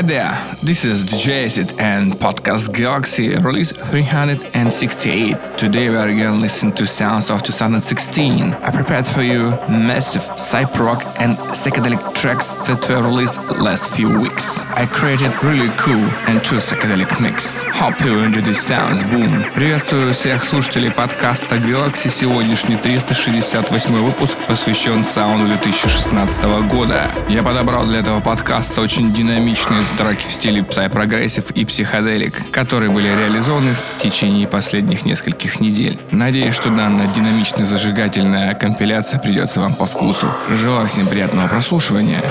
Hi there, this is DJ Acid and Podcast Galaxy release 368. Today we are to listen to sounds of 2016. I prepared for you massive cyber rock and psychedelic tracks that were released last few weeks. I created really cool and true psychedelic mix. Hope you enjoy these sounds, boom. Приветствую всех слушателей подкаста Galaxy. Сегодняшний 368 выпуск посвящен саунду 2016 года. Я подобрал для этого подкаста очень динамичные треки в стиле Psy-progressive и psychedelic, которые были реализованы в течение последних нескольких недель. Надеюсь, что данная динамичная зажигательная компиляция придется вам по вкусу. Желаю всем приятного прослушивания.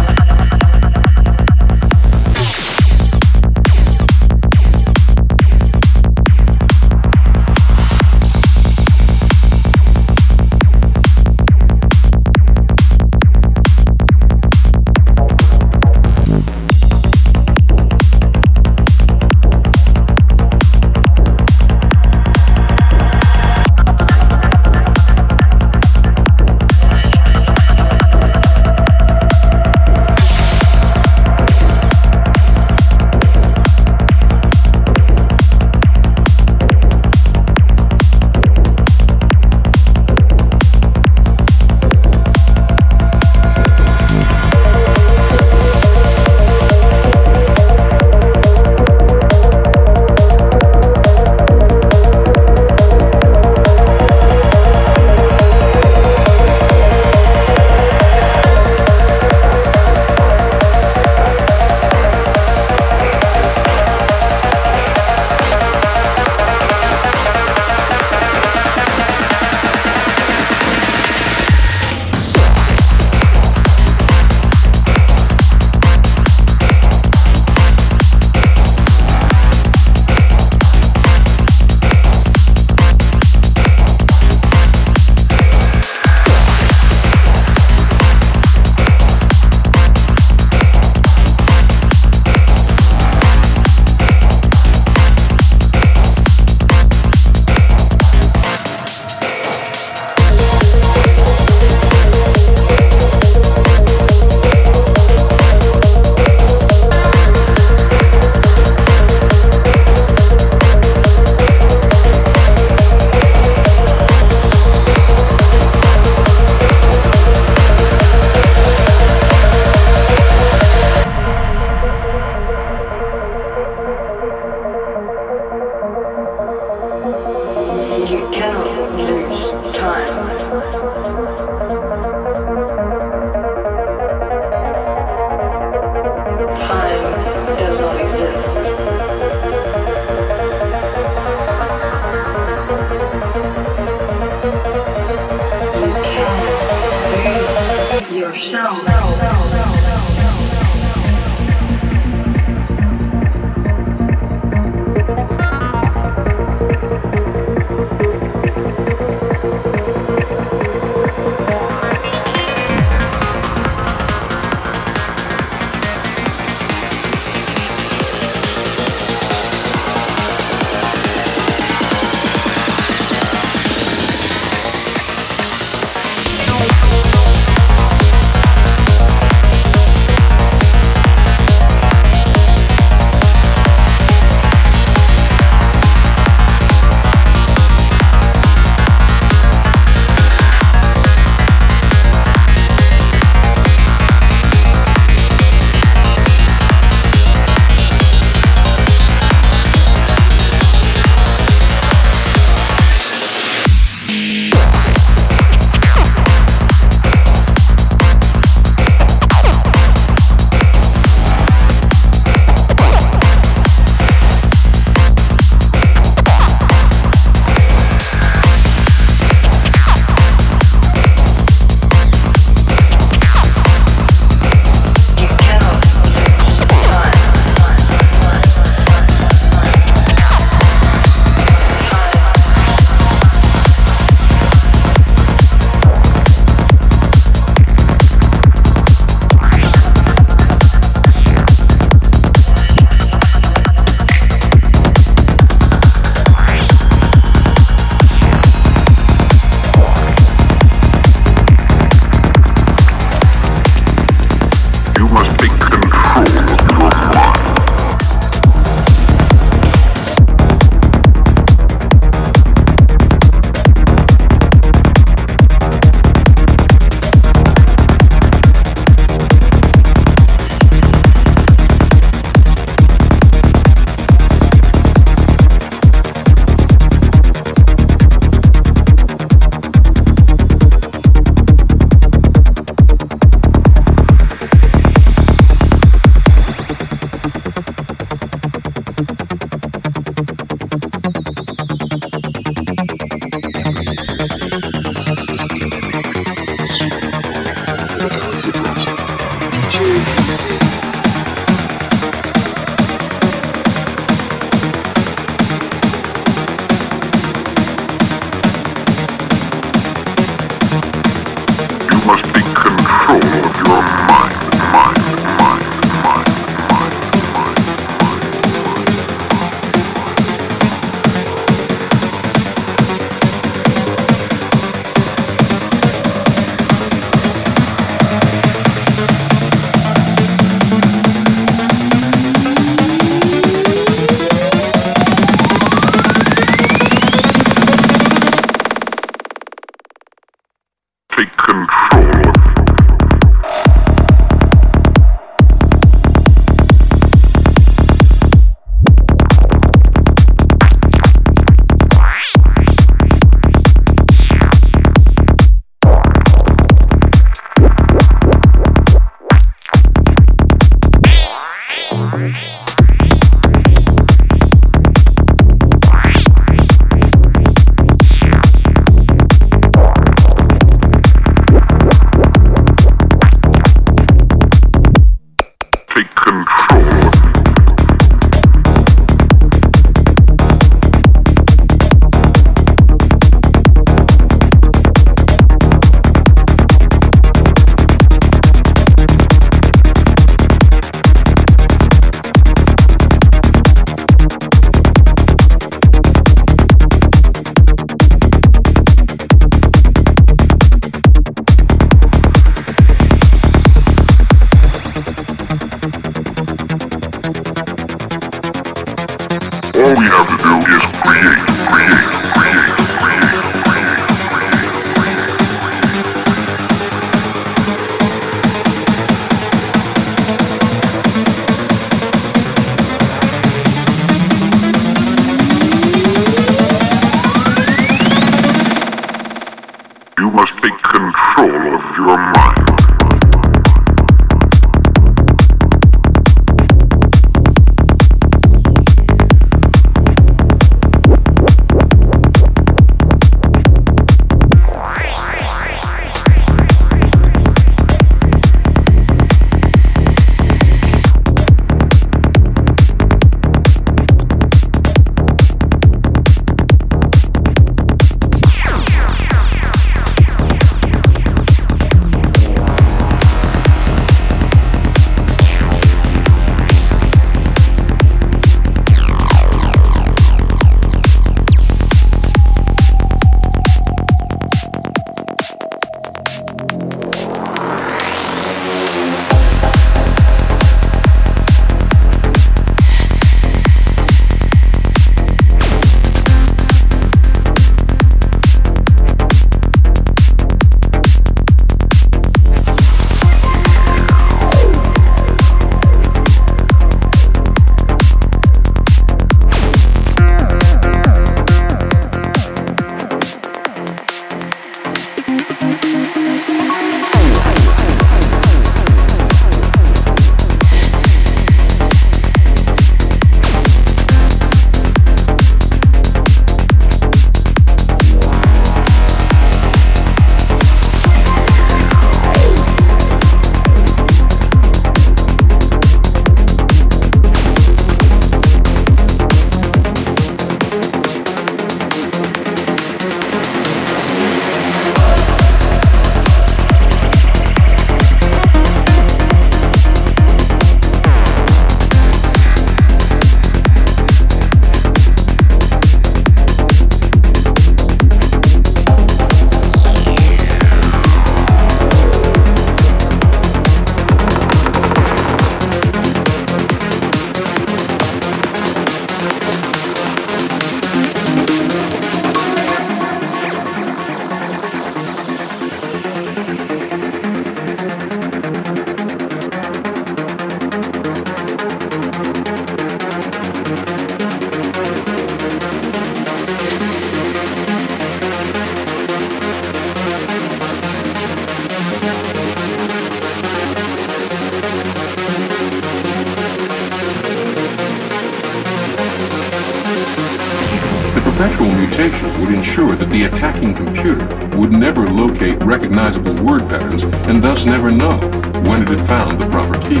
Ensure that the attacking computer would never locate recognizable word patterns and thus never know when it had found the proper key.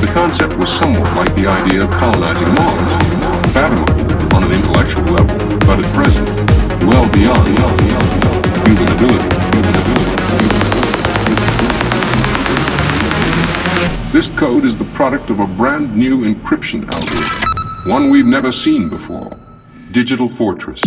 The concept was somewhat like the idea of colonizing Mars, fathomable on an intellectual level, but at present, well beyond human ability. Human ability. This code is the product of a brand new encryption algorithm, one we've never seen before. Digital Fortress,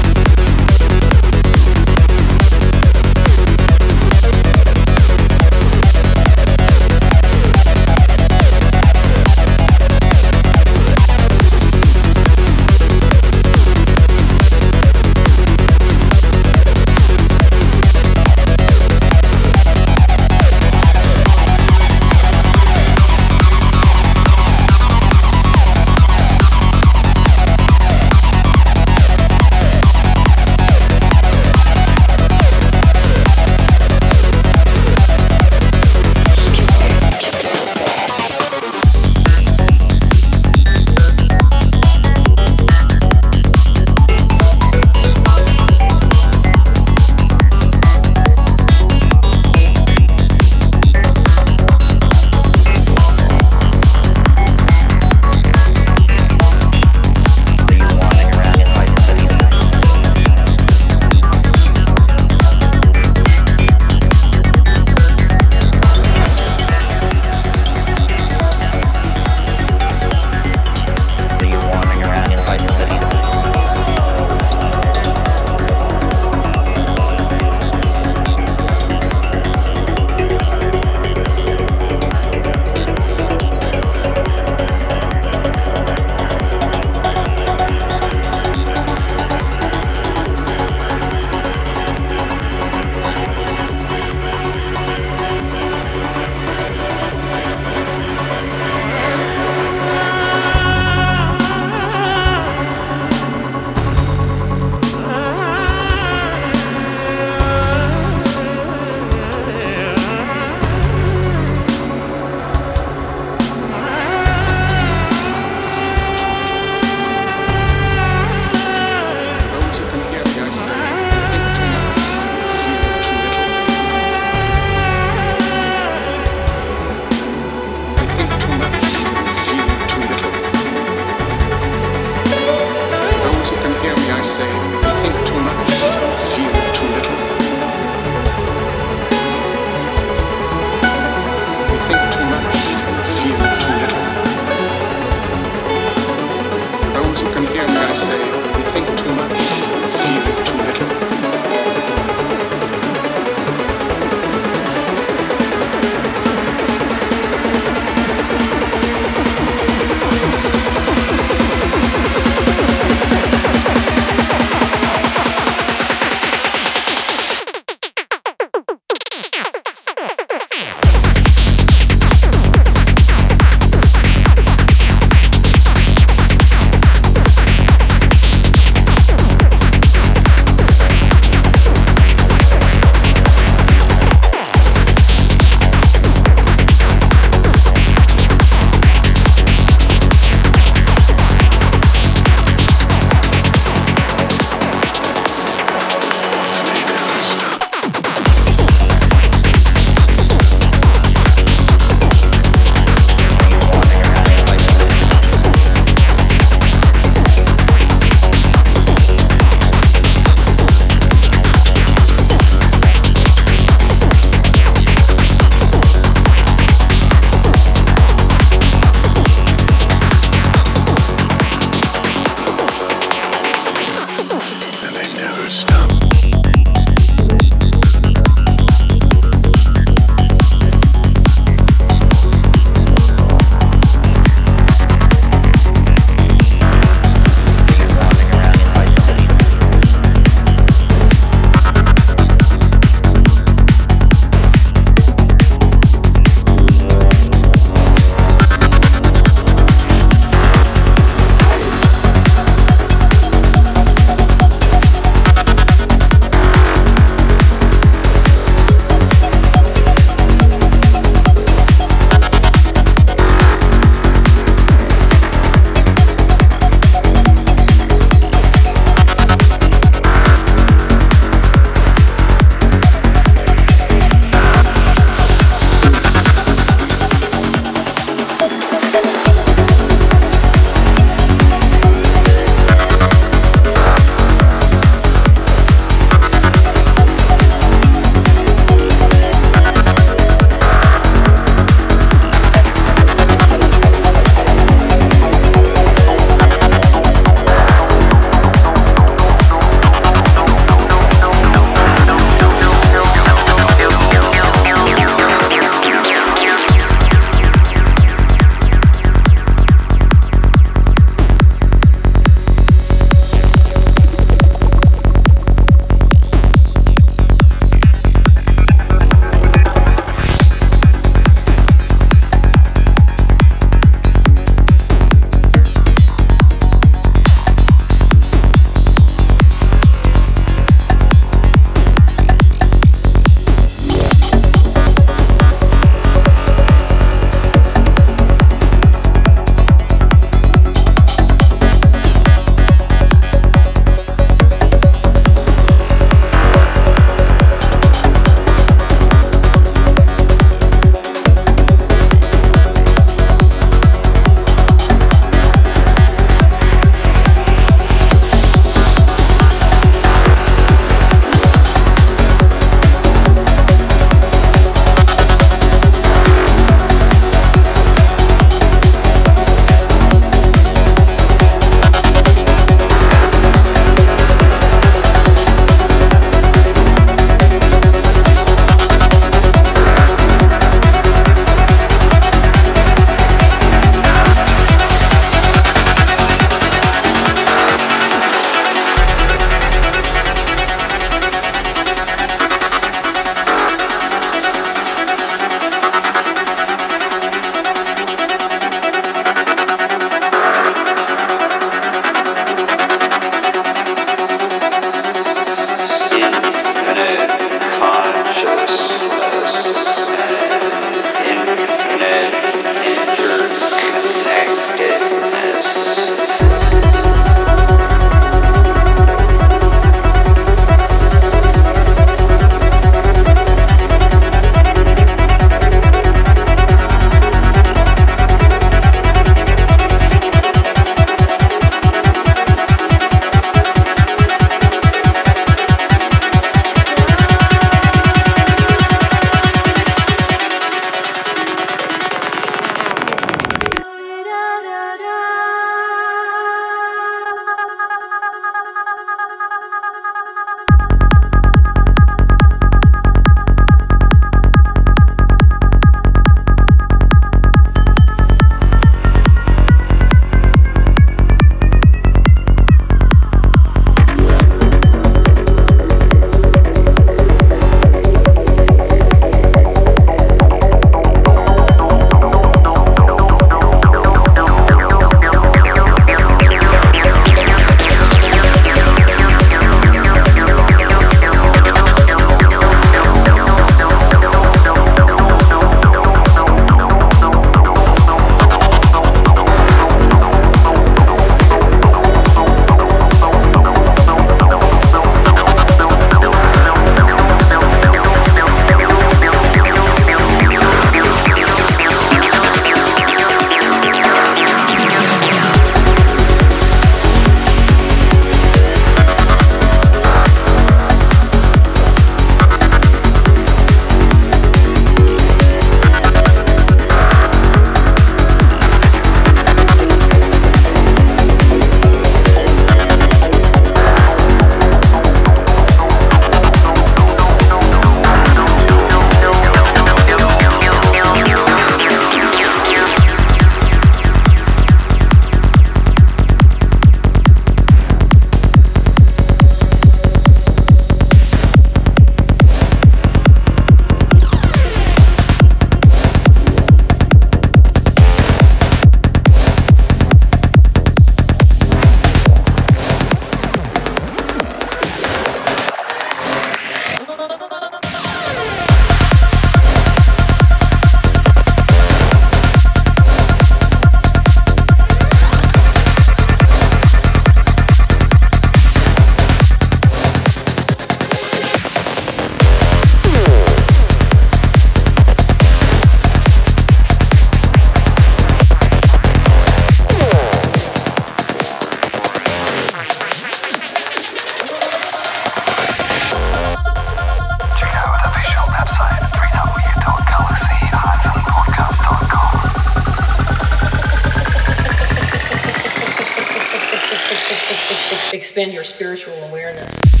expand your spiritual awareness.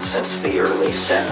Since the early 70s,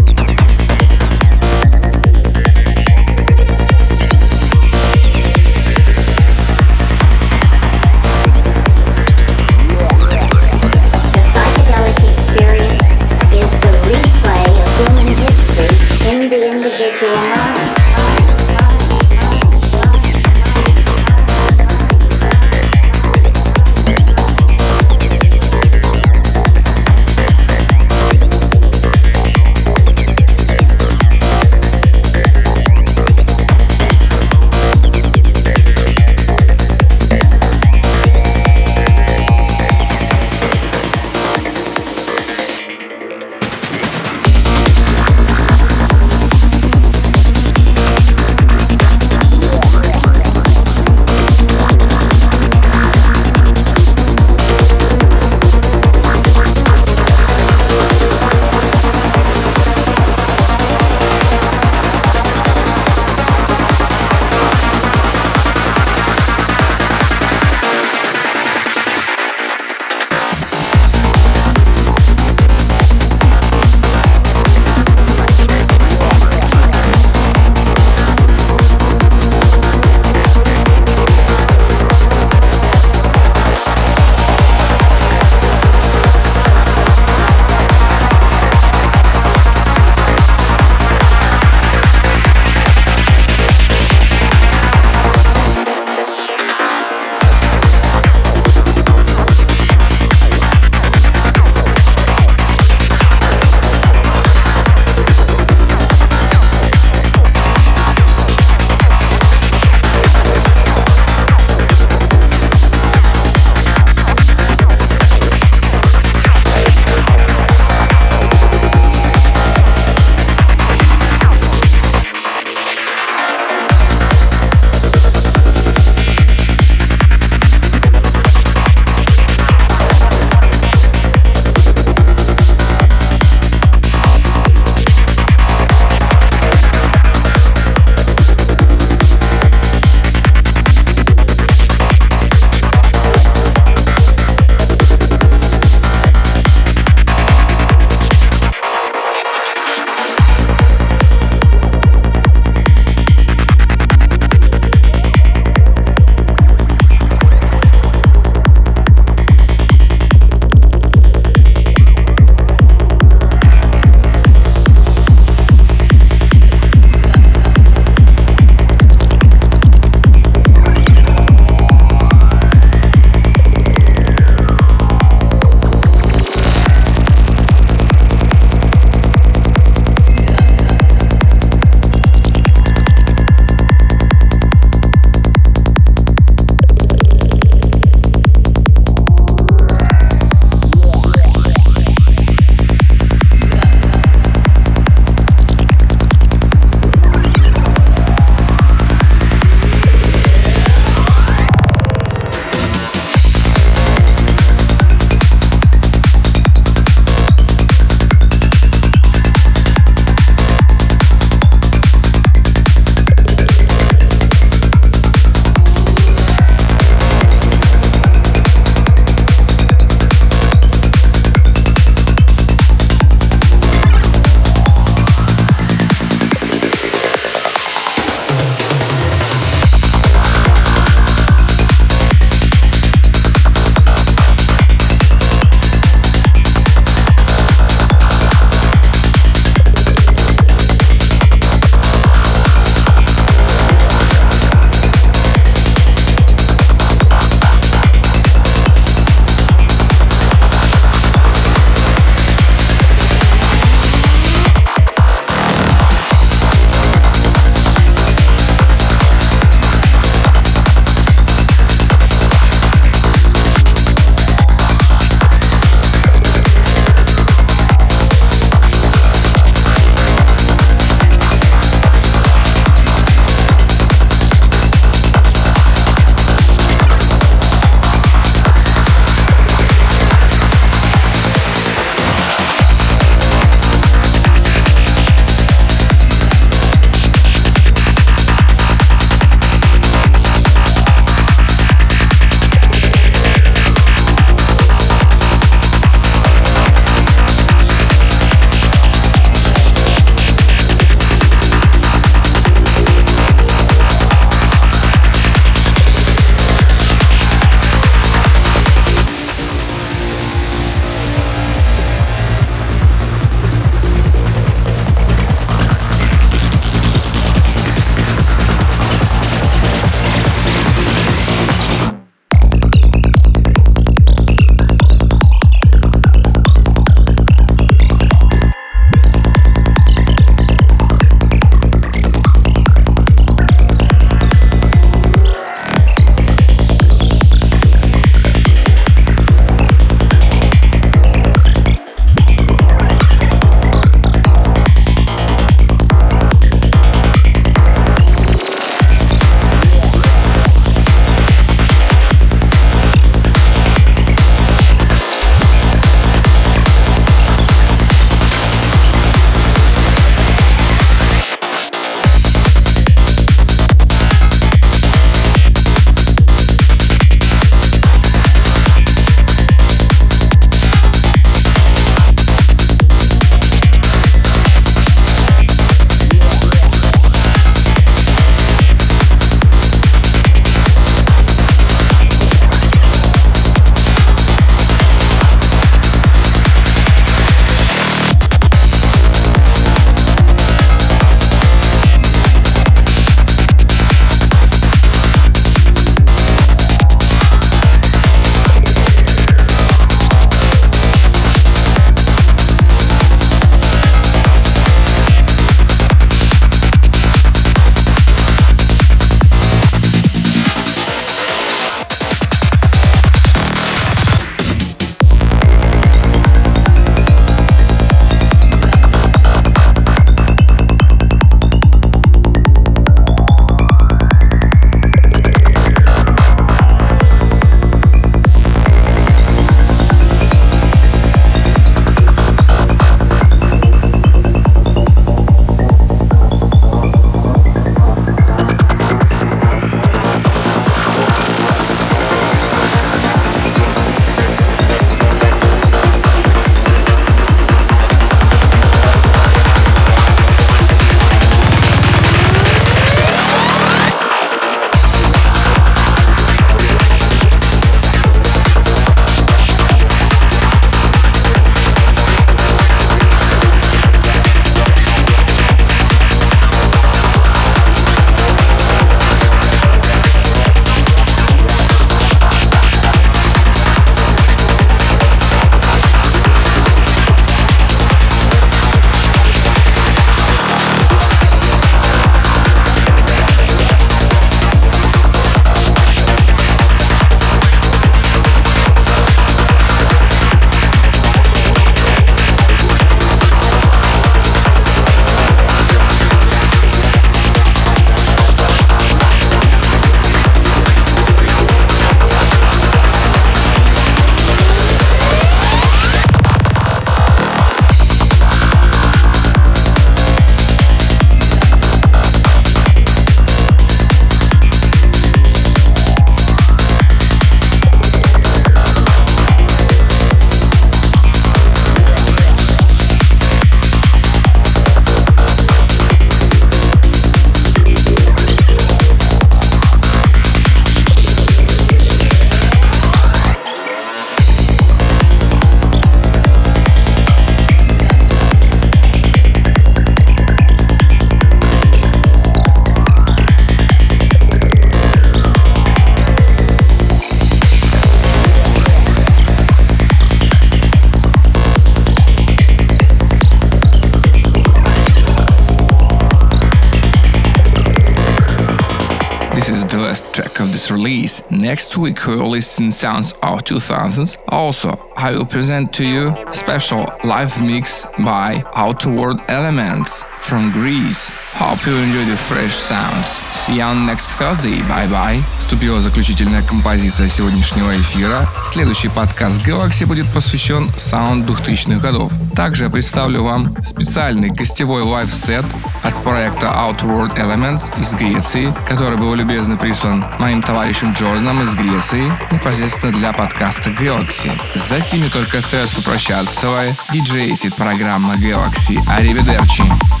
Next week we will listen sounds of 2000s. Also, I will present to you special live mix by Outward Elements from Greece. Hope you enjoy the fresh sounds. See you on next Thursday. Bye bye. Вступила заключительная композиция сегодняшнего эфира. Следующий подкаст Galaxy будет посвящен sound 2000-х годов. Также я представлю вам специальный гостевой live set от проекта Outward Elements из Греции, который был любезно прислан моим товарищем Джорданом из Греции непосредственно для подкаста Galaxy. За сими только остается попрощаться с вами. Диджей программа Galaxy. Аривидерчи. official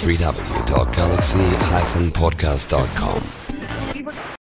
www.galaxy-podcast.com.